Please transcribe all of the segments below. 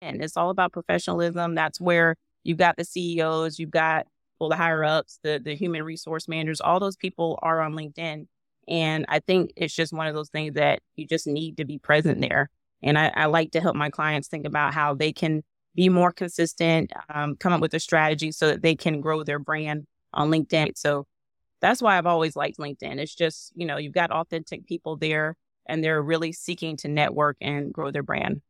And it's all about professionalism. That's where you've got the CEOs, you've got well, the higher ups, the the human resource managers, all those people are on LinkedIn. And I think it's just one of those things that you just need to be present there. And I, I like to help my clients think about how they can be more consistent, um, come up with a strategy so that they can grow their brand on LinkedIn. So that's why I've always liked LinkedIn. It's just, you know, you've got authentic people there and they're really seeking to network and grow their brand.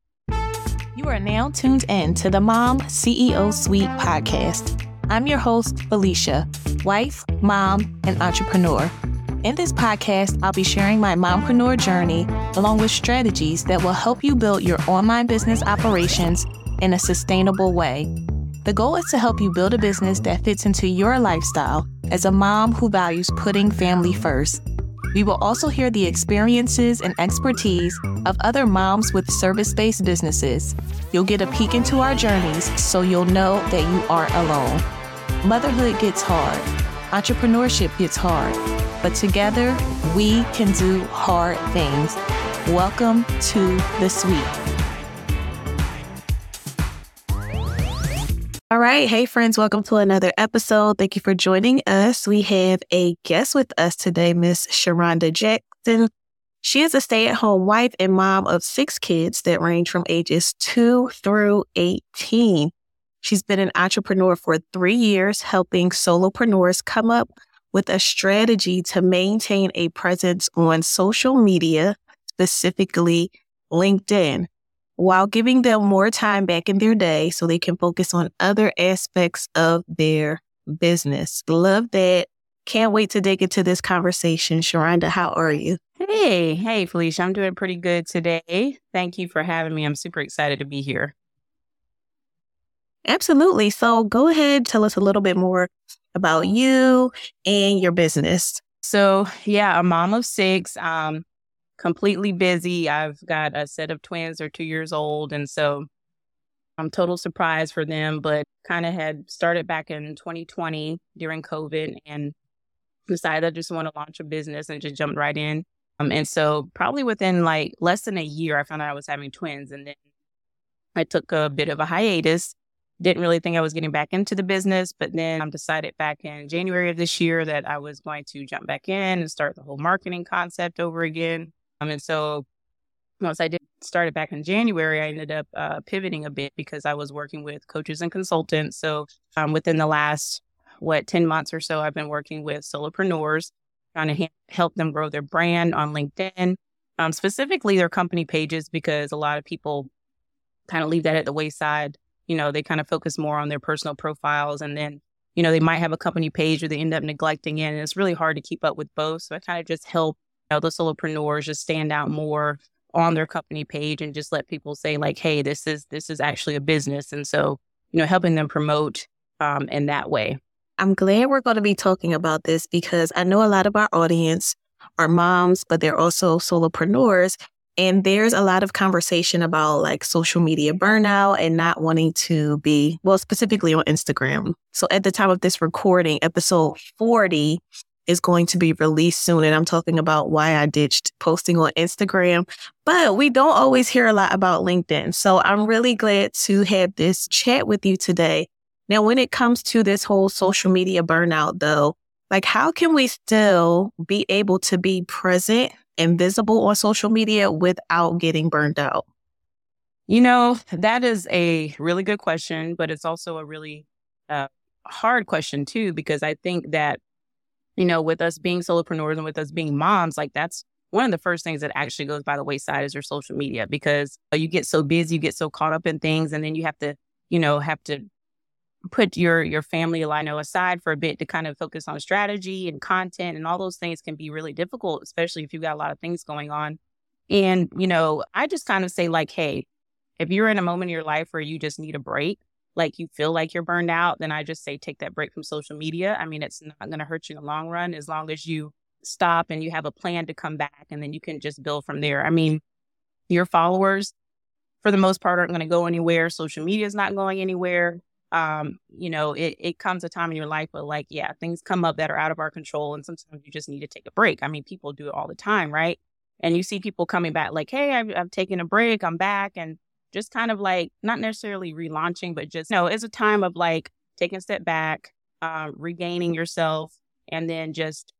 You are now tuned in to the Mom CEO Suite podcast. I'm your host, Felicia, wife, mom, and entrepreneur. In this podcast, I'll be sharing my mompreneur journey along with strategies that will help you build your online business operations in a sustainable way. The goal is to help you build a business that fits into your lifestyle as a mom who values putting family first. We will also hear the experiences and expertise of other moms with service based businesses. You'll get a peek into our journeys so you'll know that you aren't alone. Motherhood gets hard, entrepreneurship gets hard, but together we can do hard things. Welcome to the suite. All right. Hey, friends. Welcome to another episode. Thank you for joining us. We have a guest with us today, Miss Sharonda Jackson. She is a stay at home wife and mom of six kids that range from ages two through 18. She's been an entrepreneur for three years, helping solopreneurs come up with a strategy to maintain a presence on social media, specifically LinkedIn while giving them more time back in their day so they can focus on other aspects of their business. Love that. Can't wait to dig into this conversation. Sharonda, how are you? Hey, hey, Felicia. I'm doing pretty good today. Thank you for having me. I'm super excited to be here. Absolutely. So go ahead, tell us a little bit more about you and your business. So, yeah, a mom of six. Um, completely busy. I've got a set of twins, they're two years old. And so I'm total surprise for them, but kind of had started back in 2020 during COVID and decided I just want to launch a business and just jumped right in. Um, and so probably within like less than a year, I found out I was having twins. And then I took a bit of a hiatus. Didn't really think I was getting back into the business, but then I decided back in January of this year that I was going to jump back in and start the whole marketing concept over again. Um, and so once I did started back in January, I ended up uh, pivoting a bit because I was working with coaches and consultants. So um, within the last what ten months or so, I've been working with solopreneurs, trying to ha- help them grow their brand on LinkedIn, um, specifically their company pages, because a lot of people kind of leave that at the wayside. You know, they kind of focus more on their personal profiles, and then you know they might have a company page or they end up neglecting it, and it's really hard to keep up with both. So I kind of just help know, the solopreneurs just stand out more on their company page and just let people say like, hey, this is this is actually a business. And so, you know, helping them promote um, in that way. I'm glad we're going to be talking about this because I know a lot of our audience are moms, but they're also solopreneurs. And there's a lot of conversation about like social media burnout and not wanting to be, well, specifically on Instagram. So at the time of this recording, episode 40 is going to be released soon. And I'm talking about why I ditched posting on Instagram. But we don't always hear a lot about LinkedIn. So I'm really glad to have this chat with you today. Now, when it comes to this whole social media burnout, though, like how can we still be able to be present and visible on social media without getting burned out? You know, that is a really good question, but it's also a really uh, hard question too, because I think that you know, with us being solopreneurs and with us being moms, like that's one of the first things that actually goes by the wayside is your social media because you get so busy, you get so caught up in things, and then you have to, you know, have to put your your family, I know, aside for a bit to kind of focus on strategy and content, and all those things can be really difficult, especially if you've got a lot of things going on. And you know, I just kind of say like, hey, if you're in a moment in your life where you just need a break, like you feel like you're burned out, then I just say take that break from social media. I mean, it's not going to hurt you in the long run as long as you stop and you have a plan to come back and then you can just build from there. I mean, your followers, for the most part, aren't going to go anywhere. Social media is not going anywhere. Um, you know, it, it comes a time in your life, but like, yeah, things come up that are out of our control. And sometimes you just need to take a break. I mean, people do it all the time, right? And you see people coming back like, hey, I've, I've taken a break, I'm back. And just kind of like not necessarily relaunching, but just, you know, it's a time of like taking a step back, uh, regaining yourself, and then just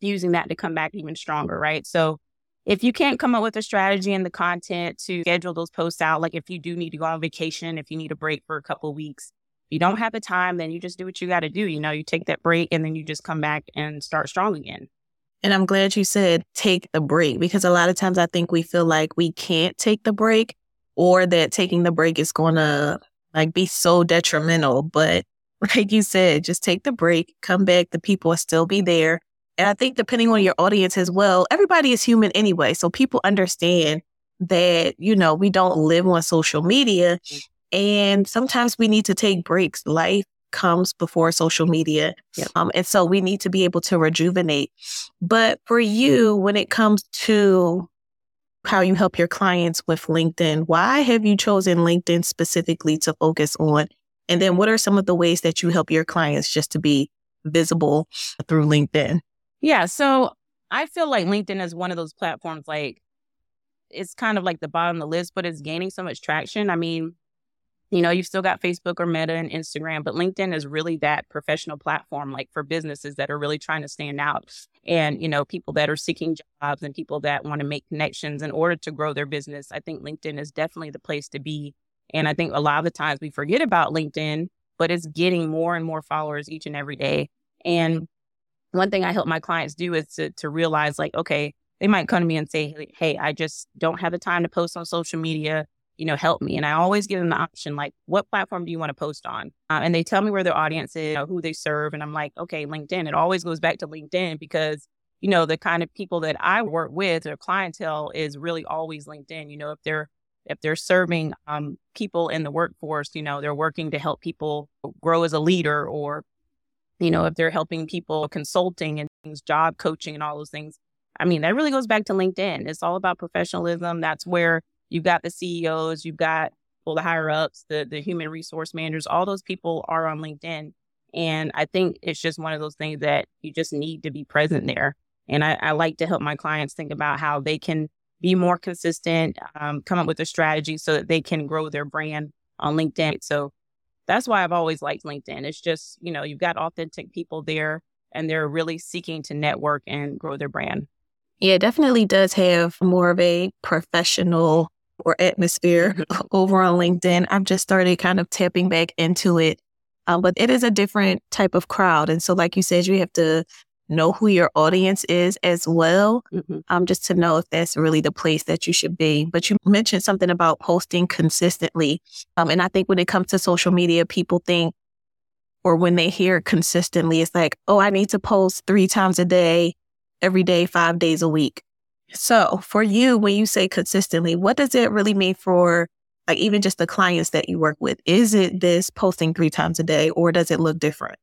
using that to come back even stronger, right? So if you can't come up with a strategy and the content to schedule those posts out, like if you do need to go on vacation, if you need a break for a couple weeks, you don't have the time, then you just do what you got to do. You know, you take that break and then you just come back and start strong again. And I'm glad you said take the break because a lot of times I think we feel like we can't take the break or that taking the break is going to like be so detrimental. But like you said, just take the break, come back, the people will still be there. And I think depending on your audience as well, everybody is human anyway. So people understand that, you know, we don't live on social media and sometimes we need to take breaks. Life comes before social media. Yep. Um, and so we need to be able to rejuvenate. But for you, when it comes to how you help your clients with LinkedIn, why have you chosen LinkedIn specifically to focus on? And then what are some of the ways that you help your clients just to be visible through LinkedIn? Yeah. So I feel like LinkedIn is one of those platforms like it's kind of like the bottom of the list, but it's gaining so much traction. I mean, you know, you've still got Facebook or Meta and Instagram, but LinkedIn is really that professional platform, like for businesses that are really trying to stand out and, you know, people that are seeking jobs and people that want to make connections in order to grow their business. I think LinkedIn is definitely the place to be. And I think a lot of the times we forget about LinkedIn, but it's getting more and more followers each and every day. And one thing I help my clients do is to, to realize like, okay, they might come to me and say, Hey, I just don't have the time to post on social media you know, help me. And I always give them the option, like, what platform do you want to post on? Uh, and they tell me where their audience is, you know, who they serve. And I'm like, okay, LinkedIn. It always goes back to LinkedIn because, you know, the kind of people that I work with or clientele is really always LinkedIn. You know, if they're if they're serving um, people in the workforce, you know, they're working to help people grow as a leader or, you know, if they're helping people consulting and things, job coaching and all those things. I mean, that really goes back to LinkedIn. It's all about professionalism. That's where You've got the CEOs, you've got well, the higher ups, the the human resource managers, all those people are on LinkedIn. And I think it's just one of those things that you just need to be present there. And I, I like to help my clients think about how they can be more consistent, um, come up with a strategy so that they can grow their brand on LinkedIn. So that's why I've always liked LinkedIn. It's just, you know, you've got authentic people there and they're really seeking to network and grow their brand. Yeah, it definitely does have more of a professional or atmosphere over on LinkedIn. I've just started kind of tapping back into it. Um, but it is a different type of crowd. And so, like you said, you have to know who your audience is as well, mm-hmm. um, just to know if that's really the place that you should be. But you mentioned something about posting consistently. Um, and I think when it comes to social media, people think, or when they hear consistently, it's like, oh, I need to post three times a day, every day, five days a week. So for you, when you say consistently, what does it really mean for like even just the clients that you work with? Is it this posting three times a day or does it look different?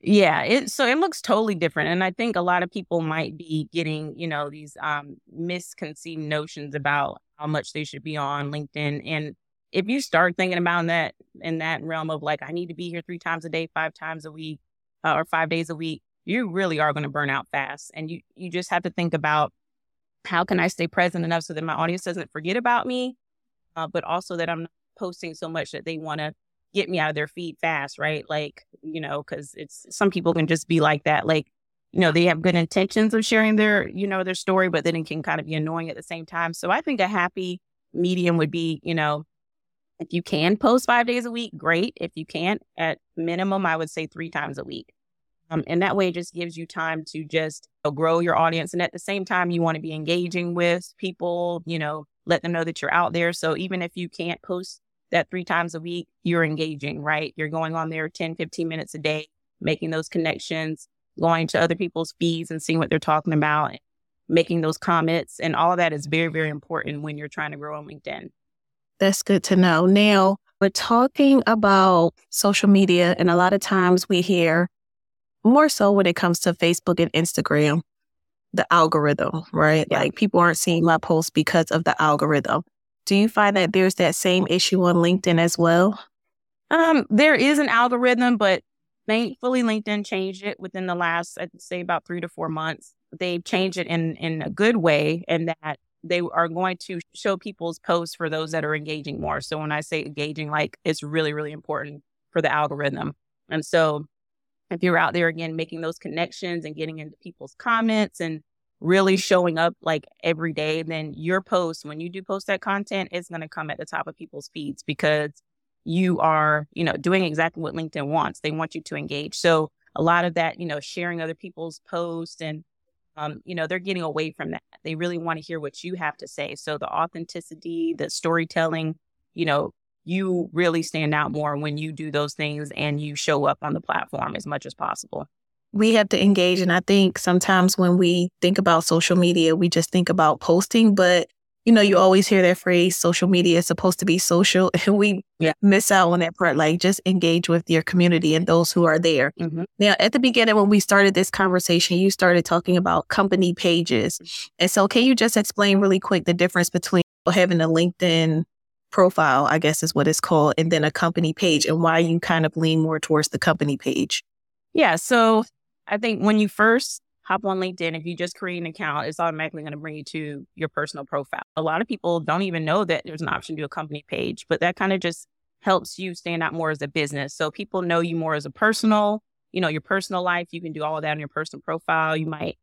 Yeah, it so it looks totally different. And I think a lot of people might be getting, you know, these um misconceived notions about how much they should be on LinkedIn. And if you start thinking about that in that realm of like, I need to be here three times a day, five times a week, uh, or five days a week, you really are going to burn out fast. And you you just have to think about how can I stay present enough so that my audience doesn't forget about me, uh, but also that I'm not posting so much that they want to get me out of their feed fast, right? Like, you know, because it's some people can just be like that. Like, you know, they have good intentions of sharing their, you know, their story, but then it can kind of be annoying at the same time. So I think a happy medium would be, you know, if you can post five days a week, great. If you can't, at minimum, I would say three times a week. Um, and that way it just gives you time to just you know, grow your audience. And at the same time, you want to be engaging with people, you know, let them know that you're out there. So even if you can't post that three times a week, you're engaging, right? You're going on there 10, 15 minutes a day, making those connections, going to other people's feeds and seeing what they're talking about, making those comments. And all that is very, very important when you're trying to grow on LinkedIn. That's good to know. Now, we're talking about social media, and a lot of times we hear more so when it comes to Facebook and Instagram, the algorithm, right? Yeah. Like people aren't seeing my posts because of the algorithm. Do you find that there's that same issue on LinkedIn as well? Um, there is an algorithm, but thankfully LinkedIn changed it within the last, I'd say about three to four months. They've changed it in in a good way, and that they are going to show people's posts for those that are engaging more. So when I say engaging, like it's really, really important for the algorithm. And so if you're out there again making those connections and getting into people's comments and really showing up like every day, then your post, when you do post that content, is going to come at the top of people's feeds because you are, you know, doing exactly what LinkedIn wants. They want you to engage. So a lot of that, you know, sharing other people's posts and, um, you know, they're getting away from that. They really want to hear what you have to say. So the authenticity, the storytelling, you know, you really stand out more when you do those things and you show up on the platform as much as possible. We have to engage. And I think sometimes when we think about social media, we just think about posting, but you know, you always hear that phrase, social media is supposed to be social. And we yeah. miss out on that part. Like just engage with your community and those who are there. Mm-hmm. Now, at the beginning, when we started this conversation, you started talking about company pages. And so, can you just explain really quick the difference between having a LinkedIn profile, I guess is what it's called, and then a company page and why you kind of lean more towards the company page? Yeah. So, I think when you first hop on LinkedIn. If you just create an account, it's automatically going to bring you to your personal profile. A lot of people don't even know that there's an option to a company page, but that kind of just helps you stand out more as a business. So people know you more as a personal, you know, your personal life. You can do all that in your personal profile. You might,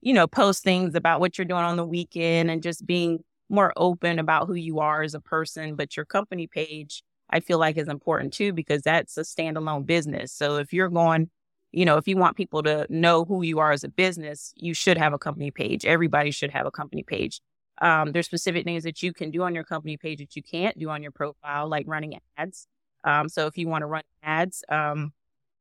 you know, post things about what you're doing on the weekend and just being more open about who you are as a person. But your company page, I feel like is important too, because that's a standalone business. So if you're going you know, if you want people to know who you are as a business, you should have a company page. Everybody should have a company page. Um, there's specific things that you can do on your company page that you can't do on your profile, like running ads. Um, so if you want to run ads, um,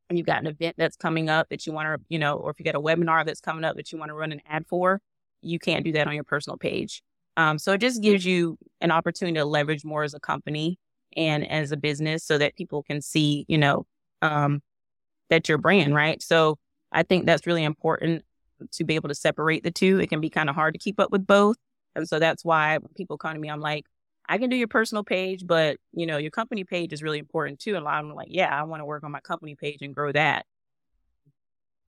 and you've got an event that's coming up that you want to, you know, or if you got a webinar that's coming up that you want to run an ad for, you can't do that on your personal page. Um, so it just gives you an opportunity to leverage more as a company and as a business so that people can see, you know, um, that's your brand, right? So I think that's really important to be able to separate the two. It can be kind of hard to keep up with both. And so that's why when people come to me, I'm like, I can do your personal page, but you know, your company page is really important too. And a lot of them are like, yeah, I want to work on my company page and grow that.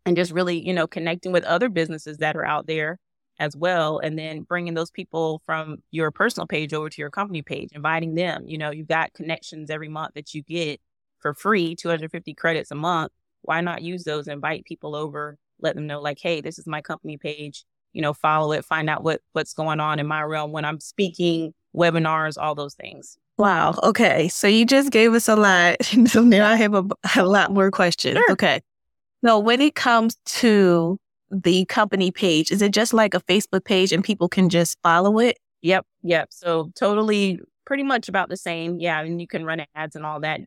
And just really, you know, connecting with other businesses that are out there as well. And then bringing those people from your personal page over to your company page, inviting them. You know, you've got connections every month that you get for free, 250 credits a month why not use those invite people over let them know like hey this is my company page you know follow it find out what what's going on in my realm when i'm speaking webinars all those things wow okay so you just gave us a lot so now i have a, a lot more questions sure. okay so when it comes to the company page is it just like a facebook page and people can just follow it yep yep so totally pretty much about the same yeah and you can run ads and all that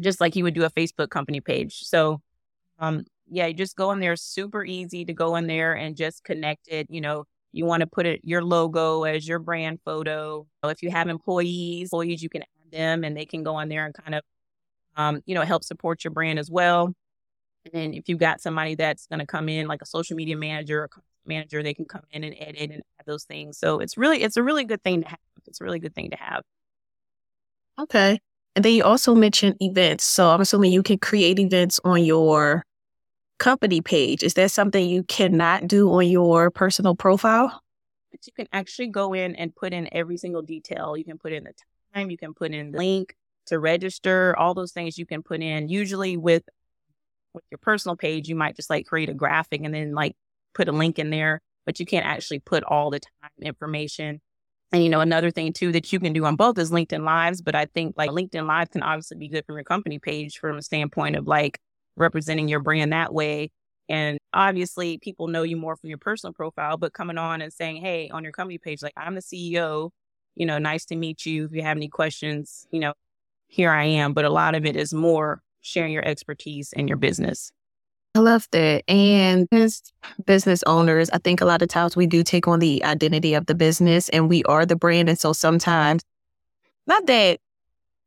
just like you would do a Facebook company page. So, um, yeah, you just go in there. Super easy to go in there and just connect it. You know, you want to put it your logo as your brand photo. If you have employees, employees, you can add them and they can go on there and kind of, um, you know, help support your brand as well. And then if you've got somebody that's going to come in, like a social media manager or manager, they can come in and edit and add those things. So it's really, it's a really good thing to have. It's a really good thing to have. Okay. And then you also mentioned events. So I'm assuming you can create events on your company page. Is that something you cannot do on your personal profile? But you can actually go in and put in every single detail. You can put in the time, you can put in the link to register, all those things you can put in. Usually with with your personal page, you might just like create a graphic and then like put a link in there, but you can't actually put all the time information and you know, another thing too that you can do on both is LinkedIn Lives, but I think like LinkedIn Live can obviously be good from your company page from a standpoint of like representing your brand that way. And obviously people know you more from your personal profile, but coming on and saying, Hey, on your company page, like I'm the CEO, you know, nice to meet you. If you have any questions, you know, here I am. But a lot of it is more sharing your expertise and your business. I love that. And as business owners, I think a lot of times we do take on the identity of the business and we are the brand. And so sometimes, not that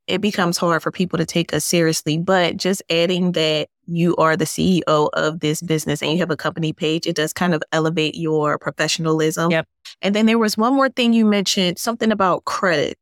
it becomes hard for people to take us seriously, but just adding that you are the CEO of this business and you have a company page, it does kind of elevate your professionalism. Yep. And then there was one more thing you mentioned, something about credit.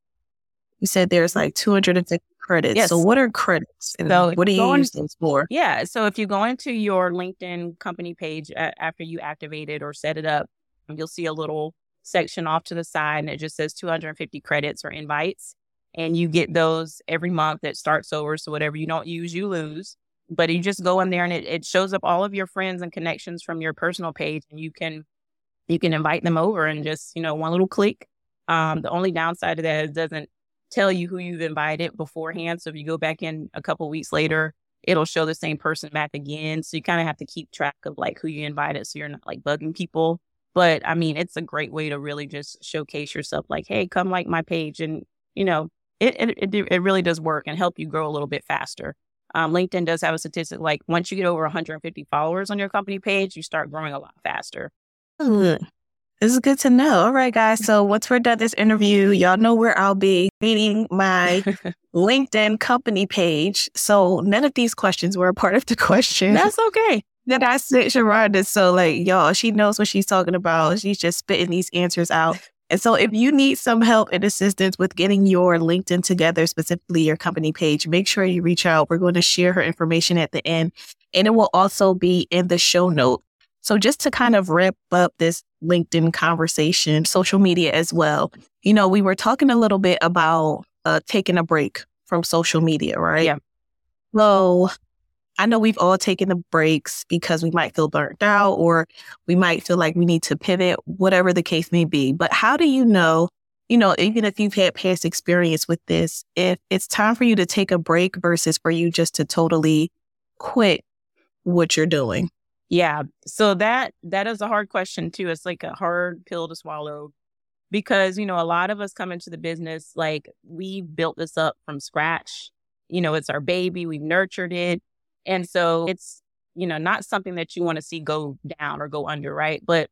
You said there's like 250 credits. Yes. So what are credits and so what do you use those for? Yeah. So if you go into your LinkedIn company page after you activate it or set it up, you'll see a little section off to the side and it just says 250 credits or invites. And you get those every month that starts over. So whatever you don't use, you lose. But you just go in there and it, it shows up all of your friends and connections from your personal page and you can you can invite them over and just, you know, one little click. Um, the only downside of that is it doesn't tell you who you've invited beforehand. So if you go back in a couple weeks later, it'll show the same person back again. So you kind of have to keep track of like who you invited so you're not like bugging people. But I mean, it's a great way to really just showcase yourself like, hey, come like my page. And, you know, it, it, it, it really does work and help you grow a little bit faster. Um, LinkedIn does have a statistic like once you get over 150 followers on your company page, you start growing a lot faster. Mm. This is good to know. All right, guys. So once we're done this interview, y'all know where I'll be meeting my LinkedIn company page. So none of these questions were a part of the question. That's okay. That I sent Sharonda. So like, y'all, she knows what she's talking about. She's just spitting these answers out. And so if you need some help and assistance with getting your LinkedIn together, specifically your company page, make sure you reach out. We're going to share her information at the end and it will also be in the show note. So just to kind of wrap up this LinkedIn conversation, social media as well, you know, we were talking a little bit about uh, taking a break from social media, right? Yeah. So I know we've all taken the breaks because we might feel burnt out or we might feel like we need to pivot, whatever the case may be. But how do you know, you know, even if you've had past experience with this, if it's time for you to take a break versus for you just to totally quit what you're doing? Yeah. So that that is a hard question too. It's like a hard pill to swallow because, you know, a lot of us come into the business like we built this up from scratch. You know, it's our baby, we've nurtured it. And so it's, you know, not something that you want to see go down or go under, right? But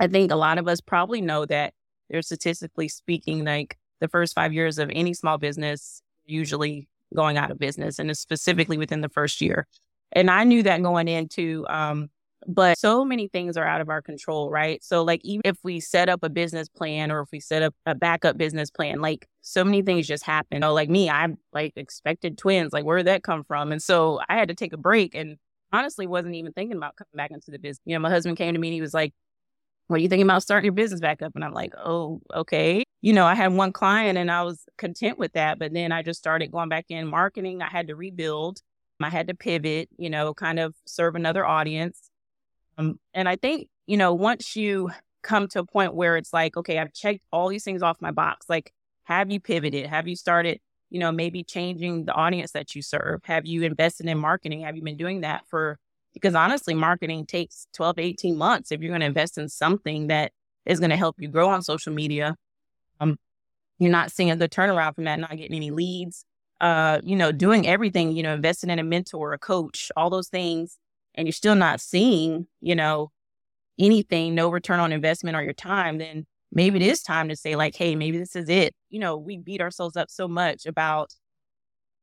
I think a lot of us probably know that there's statistically speaking, like the first five years of any small business usually going out of business and it's specifically within the first year. And I knew that going into, um, but so many things are out of our control, right? So, like, even if we set up a business plan or if we set up a backup business plan, like, so many things just happen. You know, like me, I like expected twins. Like, where did that come from? And so I had to take a break and honestly wasn't even thinking about coming back into the business. You know, my husband came to me and he was like, what are you thinking about starting your business back up? And I'm like, oh, okay. You know, I had one client and I was content with that. But then I just started going back in marketing. I had to rebuild. I had to pivot, you know, kind of serve another audience. Um, and I think, you know, once you come to a point where it's like, okay, I've checked all these things off my box, like, have you pivoted? Have you started, you know, maybe changing the audience that you serve? Have you invested in marketing? Have you been doing that for, because honestly, marketing takes 12 to 18 months if you're going to invest in something that is going to help you grow on social media. Um, you're not seeing a good turnaround from that, not getting any leads uh, you know, doing everything, you know, investing in a mentor, a coach, all those things, and you're still not seeing, you know, anything, no return on investment or your time, then maybe it is time to say, like, hey, maybe this is it. You know, we beat ourselves up so much about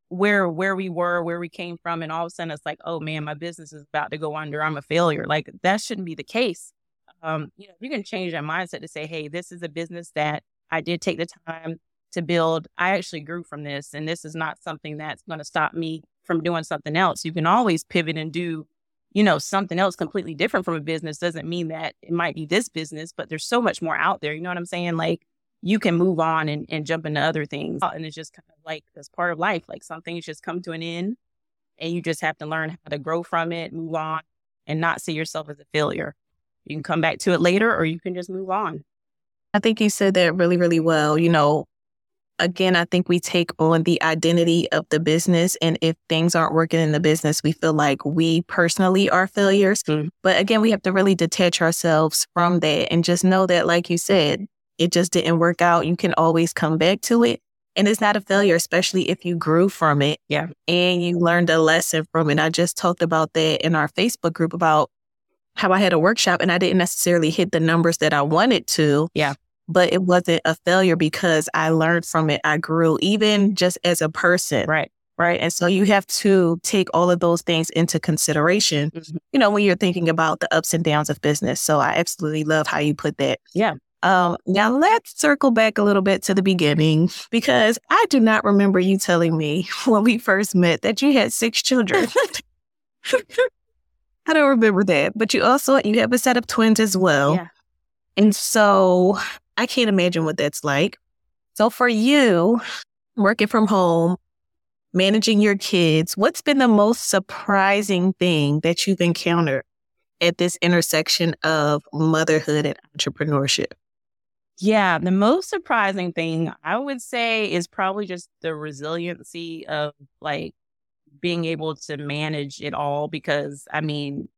where where we were, where we came from, and all of a sudden it's like, oh man, my business is about to go under. I'm a failure. Like that shouldn't be the case. Um, you know, you can change that mindset to say, hey, this is a business that I did take the time to build. I actually grew from this, and this is not something that's going to stop me from doing something else. You can always pivot and do, you know, something else completely different from a business. Doesn't mean that it might be this business, but there's so much more out there. You know what I'm saying? Like you can move on and, and jump into other things. And it's just kind of like that's part of life. Like some things just come to an end and you just have to learn how to grow from it, move on, and not see yourself as a failure. You can come back to it later or you can just move on. I think you said that really, really well. You know, again, I think we take on the identity of the business. And if things aren't working in the business, we feel like we personally are failures. Mm. But again, we have to really detach ourselves from that and just know that, like you said, it just didn't work out. You can always come back to it. And it's not a failure, especially if you grew from it. Yeah. And you learned a lesson from it. I just talked about that in our Facebook group about how I had a workshop and I didn't necessarily hit the numbers that I wanted to. Yeah but it wasn't a failure because I learned from it. I grew even just as a person. Right. Right. And so you have to take all of those things into consideration, mm-hmm. you know, when you're thinking about the ups and downs of business. So I absolutely love how you put that. Yeah. Um, now let's circle back a little bit to the beginning because I do not remember you telling me when we first met that you had six children. I don't remember that, but you also you have a set of twins as well. Yeah. And so I can't imagine what that's like. So for you, working from home, managing your kids, what's been the most surprising thing that you've encountered at this intersection of motherhood and entrepreneurship? Yeah, the most surprising thing I would say is probably just the resiliency of like being able to manage it all because I mean,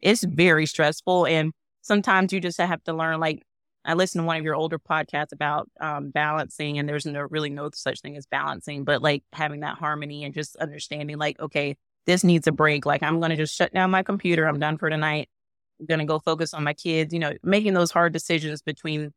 it's very stressful and sometimes you just have to learn like I listened to one of your older podcasts about um, balancing, and there's no really no such thing as balancing, but like having that harmony and just understanding, like, okay, this needs a break. Like, I'm going to just shut down my computer. I'm done for tonight. I'm going to go focus on my kids, you know, making those hard decisions between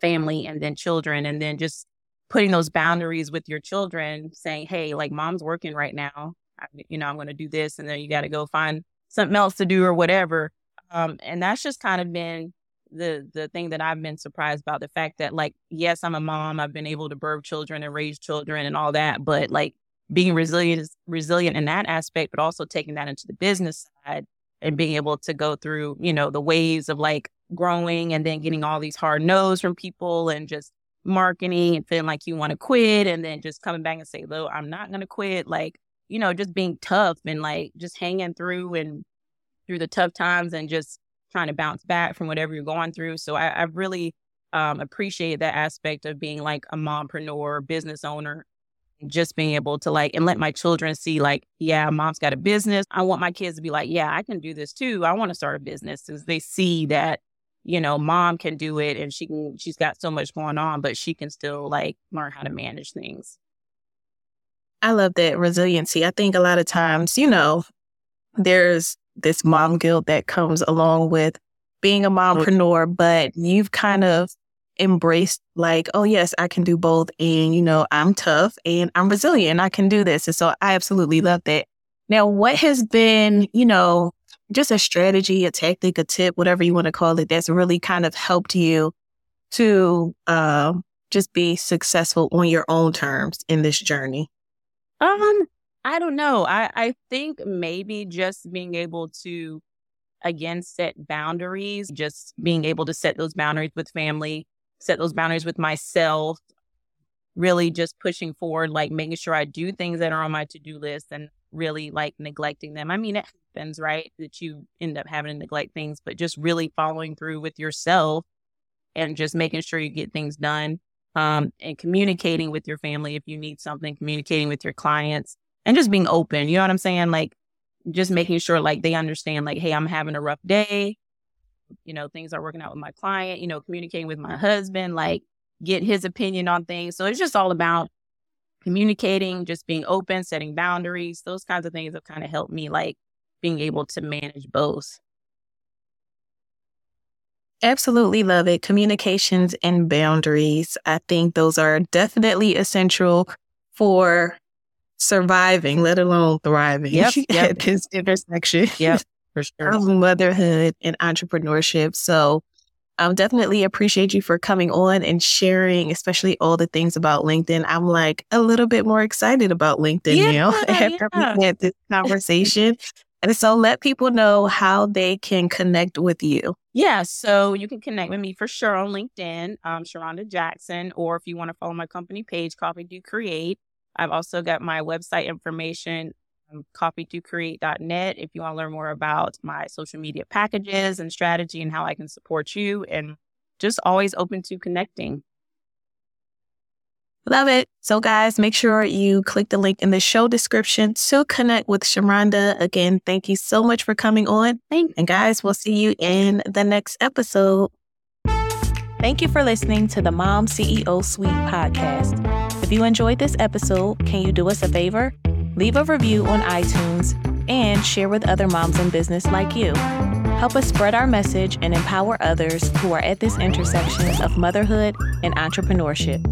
family and then children, and then just putting those boundaries with your children, saying, hey, like, mom's working right now. I, you know, I'm going to do this, and then you got to go find something else to do or whatever. Um, and that's just kind of been the the thing that I've been surprised about the fact that like yes I'm a mom I've been able to birth children and raise children and all that but like being resilient is resilient in that aspect but also taking that into the business side and being able to go through you know the waves of like growing and then getting all these hard no's from people and just marketing and feeling like you want to quit and then just coming back and say look I'm not going to quit like you know just being tough and like just hanging through and through the tough times and just trying to bounce back from whatever you're going through. So I, I really um, appreciate that aspect of being like a mompreneur, business owner, just being able to like and let my children see like, yeah, mom's got a business. I want my kids to be like, yeah, I can do this too. I want to start a business because they see that you know mom can do it and she can she's got so much going on but she can still like learn how to manage things i love that resiliency i think a lot of times you know there's this mom guilt that comes along with being a mompreneur, but you've kind of embraced like, oh yes, I can do both. And, you know, I'm tough and I'm resilient. I can do this. And so I absolutely love that. Now, what has been, you know, just a strategy, a tactic, a tip, whatever you want to call it, that's really kind of helped you to uh, just be successful on your own terms in this journey? Um, I don't know. I, I think maybe just being able to, again, set boundaries, just being able to set those boundaries with family, set those boundaries with myself, really just pushing forward, like making sure I do things that are on my to do list and really like neglecting them. I mean, it happens, right? That you end up having to neglect things, but just really following through with yourself and just making sure you get things done. Um, and communicating with your family if you need something, communicating with your clients, and just being open. You know what I'm saying? Like just making sure like they understand like, hey, I'm having a rough day. You know, things are working out with my client, you know, communicating with my husband, like get his opinion on things. So it's just all about communicating, just being open, setting boundaries. Those kinds of things have kind of helped me like being able to manage both. Absolutely love it. Communications and boundaries. I think those are definitely essential for surviving, let alone thriving yep, yep. at this intersection. Yeah, for sure. Of motherhood and entrepreneurship. So I um, definitely appreciate you for coming on and sharing, especially all the things about LinkedIn. I'm like a little bit more excited about LinkedIn yeah, now after yeah. we had this conversation. and so let people know how they can connect with you. Yeah, so you can connect with me for sure on LinkedIn, um, Sharonda Jackson, or if you want to follow my company page, Coffee Do Create. I've also got my website information, um, coffee2create.net, if you want to learn more about my social media packages and strategy and how I can support you, and just always open to connecting. Love it. So, guys, make sure you click the link in the show description to connect with Sharonda. Again, thank you so much for coming on. Thanks. And, guys, we'll see you in the next episode. Thank you for listening to the Mom CEO Suite podcast. If you enjoyed this episode, can you do us a favor? Leave a review on iTunes and share with other moms in business like you. Help us spread our message and empower others who are at this intersection of motherhood and entrepreneurship.